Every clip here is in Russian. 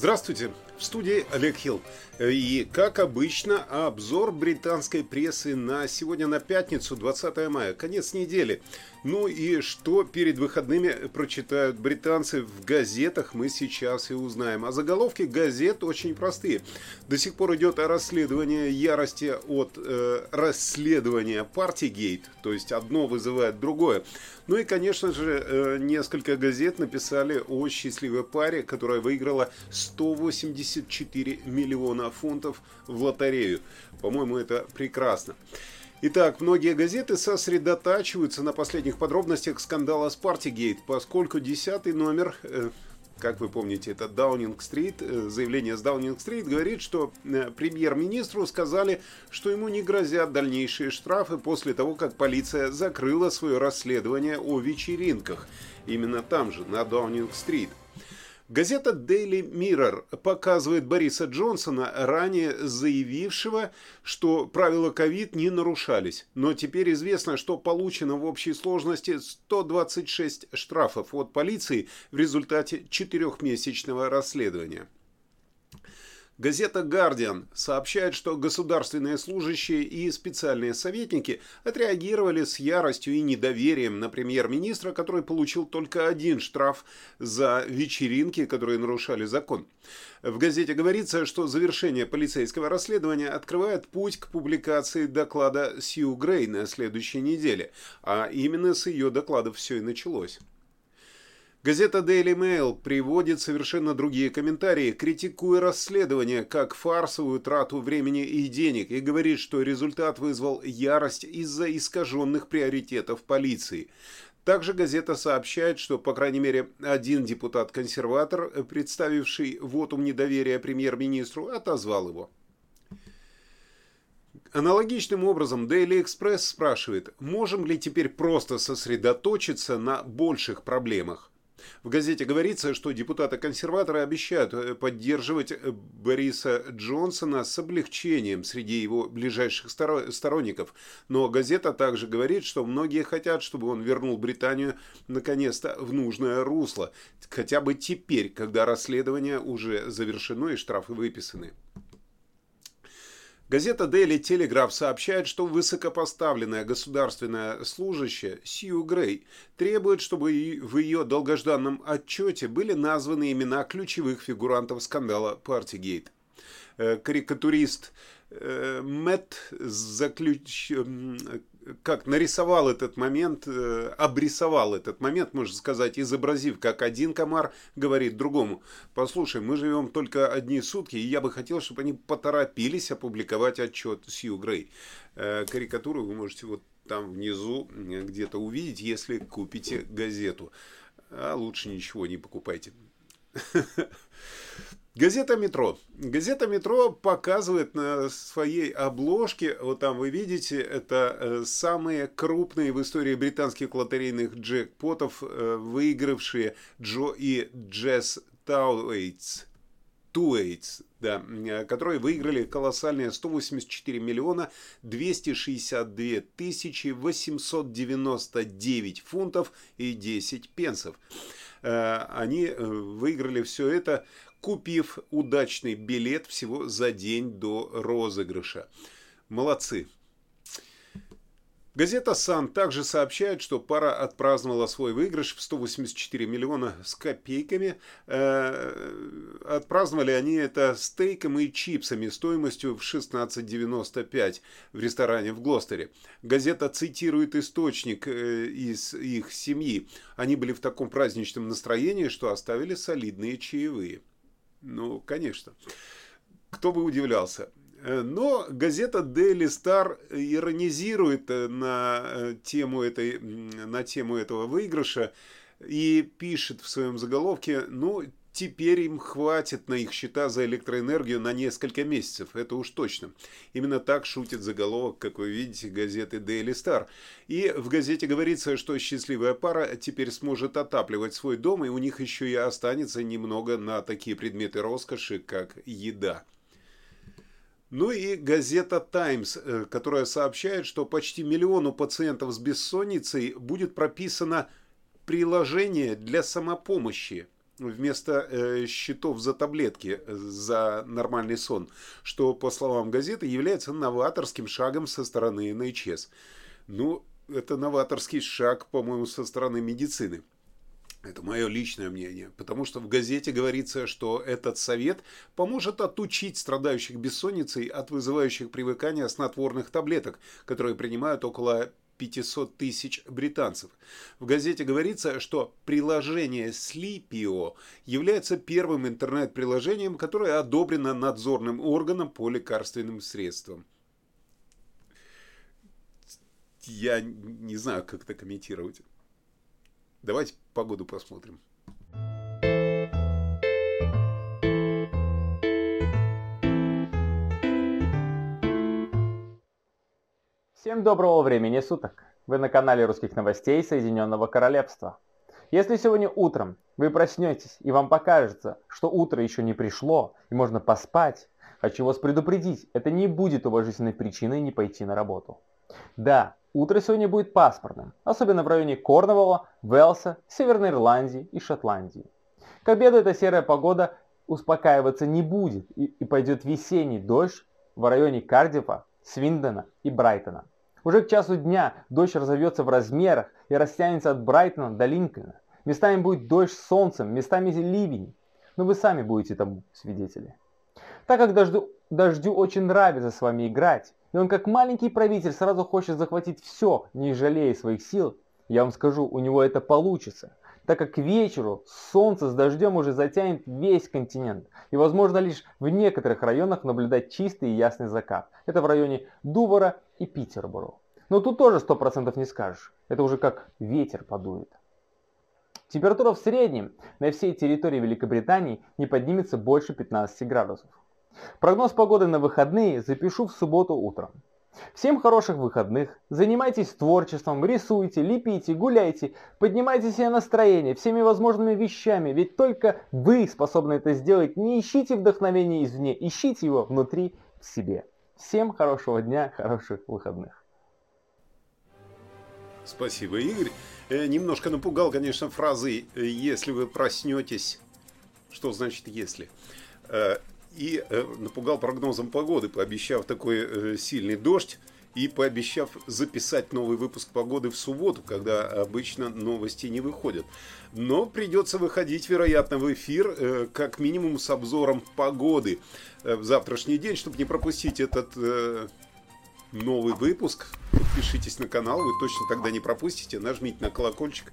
Здравствуйте, в студии Олег Хилл. И, как обычно, обзор британской прессы на сегодня на пятницу, 20 мая, конец недели. Ну и что перед выходными прочитают британцы в газетах, мы сейчас и узнаем. А заголовки газет очень простые. До сих пор идет расследование ярости от э, расследования Партигейт, то есть одно вызывает другое. Ну и, конечно же, э, несколько газет написали о счастливой паре, которая выиграла 184 миллиона фунтов в лотерею. По-моему, это прекрасно. Итак, многие газеты сосредотачиваются на последних подробностях скандала с Партигейт, поскольку десятый номер, э, как вы помните, это Даунинг-стрит, э, заявление с Даунинг-стрит говорит, что э, премьер-министру сказали, что ему не грозят дальнейшие штрафы после того, как полиция закрыла свое расследование о вечеринках. Именно там же, на Даунинг-стрит. Газета Daily Mirror показывает Бориса Джонсона, ранее заявившего, что правила ковид не нарушались. Но теперь известно, что получено в общей сложности 126 штрафов от полиции в результате четырехмесячного расследования. Газета «Гардиан» сообщает, что государственные служащие и специальные советники отреагировали с яростью и недоверием на премьер-министра, который получил только один штраф за вечеринки, которые нарушали закон. В газете говорится, что завершение полицейского расследования открывает путь к публикации доклада Сью Грей на следующей неделе, а именно с ее докладов все и началось. Газета Daily Mail приводит совершенно другие комментарии, критикуя расследование как фарсовую трату времени и денег и говорит, что результат вызвал ярость из-за искаженных приоритетов полиции. Также газета сообщает, что, по крайней мере, один депутат-консерватор, представивший вотум недоверия премьер-министру, отозвал его. Аналогичным образом Daily Express спрашивает, можем ли теперь просто сосредоточиться на больших проблемах. В газете говорится, что депутаты-консерваторы обещают э, поддерживать э, Бориса Джонсона с облегчением среди его ближайших сторонников. Но газета также говорит, что многие хотят, чтобы он вернул Британию наконец-то в нужное русло. Хотя бы теперь, когда расследование уже завершено и штрафы выписаны. Газета Daily Telegraph сообщает, что высокопоставленная государственная служащая Сью Грей требует, чтобы в ее долгожданном отчете были названы имена ключевых фигурантов скандала Партигейт. Э, карикатурист э, Мэтт заключ как нарисовал этот момент, э, обрисовал этот момент, можно сказать, изобразив, как один комар говорит другому, послушай, мы живем только одни сутки, и я бы хотел, чтобы они поторопились опубликовать отчет Сью Грей. Э, карикатуру вы можете вот там внизу где-то увидеть, если купите газету. А лучше ничего не покупайте. Газета «Метро». Газета «Метро» показывает на своей обложке, вот там вы видите, это э, самые крупные в истории британских лотерейных джекпотов, э, выигравшие Джо и Джесс Тауэйтс. Туэйтс, да, которые выиграли колоссальные 184 миллиона 262 тысячи 899 фунтов и 10 пенсов. Э, они выиграли все это купив удачный билет всего за день до розыгрыша. Молодцы. Газета «Сан» также сообщает, что пара отпраздновала свой выигрыш в 184 миллиона с копейками. Э, отпраздновали они это стейком и чипсами стоимостью в 16,95 в ресторане в Глостере. Газета цитирует источник э, из их семьи. Они были в таком праздничном настроении, что оставили солидные чаевые. Ну, конечно. Кто бы удивлялся. Э, но газета Daily Star иронизирует э, на э, тему, этой, на тему этого выигрыша и пишет в своем заголовке, ну, Теперь им хватит на их счета за электроэнергию на несколько месяцев, это уж точно. Именно так шутит заголовок, как вы видите, газеты Daily Star. И в газете говорится, что счастливая пара теперь сможет отапливать свой дом, и у них еще и останется немного на такие предметы роскоши, как еда. Ну и газета «Таймс», э, которая сообщает, что почти миллиону пациентов с бессонницей будет прописано приложение для самопомощи – вместо э, счетов за таблетки э, за нормальный сон, что, по словам газеты, является новаторским шагом со стороны НХС. Ну, это новаторский шаг, по-моему, со стороны медицины. Это мое личное мнение, потому что в газете говорится, что этот совет поможет отучить страдающих бессонницей от вызывающих привыкания снотворных таблеток, которые принимают около 500 тысяч британцев. В газете говорится, что приложение Sleepio является первым интернет-приложением, которое одобрено надзорным органом по лекарственным средствам. Я не знаю, как это комментировать. Давайте погоду посмотрим. Всем доброго времени суток! Вы на канале русских новостей Соединенного Королевства. Если сегодня утром вы проснетесь и вам покажется, что утро еще не пришло и можно поспать, хочу вас предупредить, это не будет уважительной причиной не пойти на работу. Да, Утро сегодня будет пасмурным, особенно в районе Корнуолла, Велса, Северной Ирландии и Шотландии. К обеду эта серая погода успокаиваться не будет и, и пойдет весенний дождь в районе Кардифа, Свиндена и Брайтона. Уже к часу дня дождь разовьется в размерах и растянется от Брайтона до Линкольна. Местами будет дождь с солнцем, местами ливень. Но вы сами будете тому свидетели. Так как дождю, дождю очень нравится с вами играть, и он как маленький правитель сразу хочет захватить все, не жалея своих сил, я вам скажу, у него это получится, так как к вечеру солнце с дождем уже затянет весь континент, и возможно лишь в некоторых районах наблюдать чистый и ясный закат. Это в районе Дувара и Питерборо. Но тут тоже 100% не скажешь, это уже как ветер подует. Температура в среднем на всей территории Великобритании не поднимется больше 15 градусов. Прогноз погоды на выходные запишу в субботу утром. Всем хороших выходных, занимайтесь творчеством, рисуйте, лепите, гуляйте, поднимайте себе настроение всеми возможными вещами, ведь только вы способны это сделать. Не ищите вдохновения извне, ищите его внутри в себе. Всем хорошего дня, хороших выходных. Спасибо, Игорь. Э, немножко напугал, конечно, фразой «если вы проснетесь». Что значит «если»? И э, напугал прогнозом погоды, пообещав такой э, сильный дождь и пообещав записать новый выпуск погоды в субботу, когда обычно новости не выходят. Но придется выходить, вероятно, в эфир э, как минимум с обзором погоды в завтрашний день, чтобы не пропустить этот новый выпуск. Подпишитесь на канал, вы точно тогда не пропустите, нажмите на колокольчик.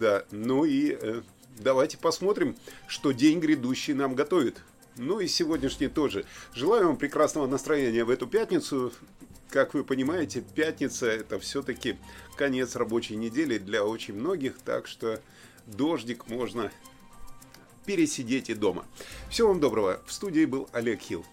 Да, ну и давайте посмотрим, что день грядущий нам готовит. Ну и сегодняшний тоже. Желаю вам прекрасного настроения в эту пятницу. Как вы понимаете, пятница это все-таки конец рабочей недели для очень многих, так что дождик можно пересидеть и дома. Всего вам доброго. В студии был Олег Хилл.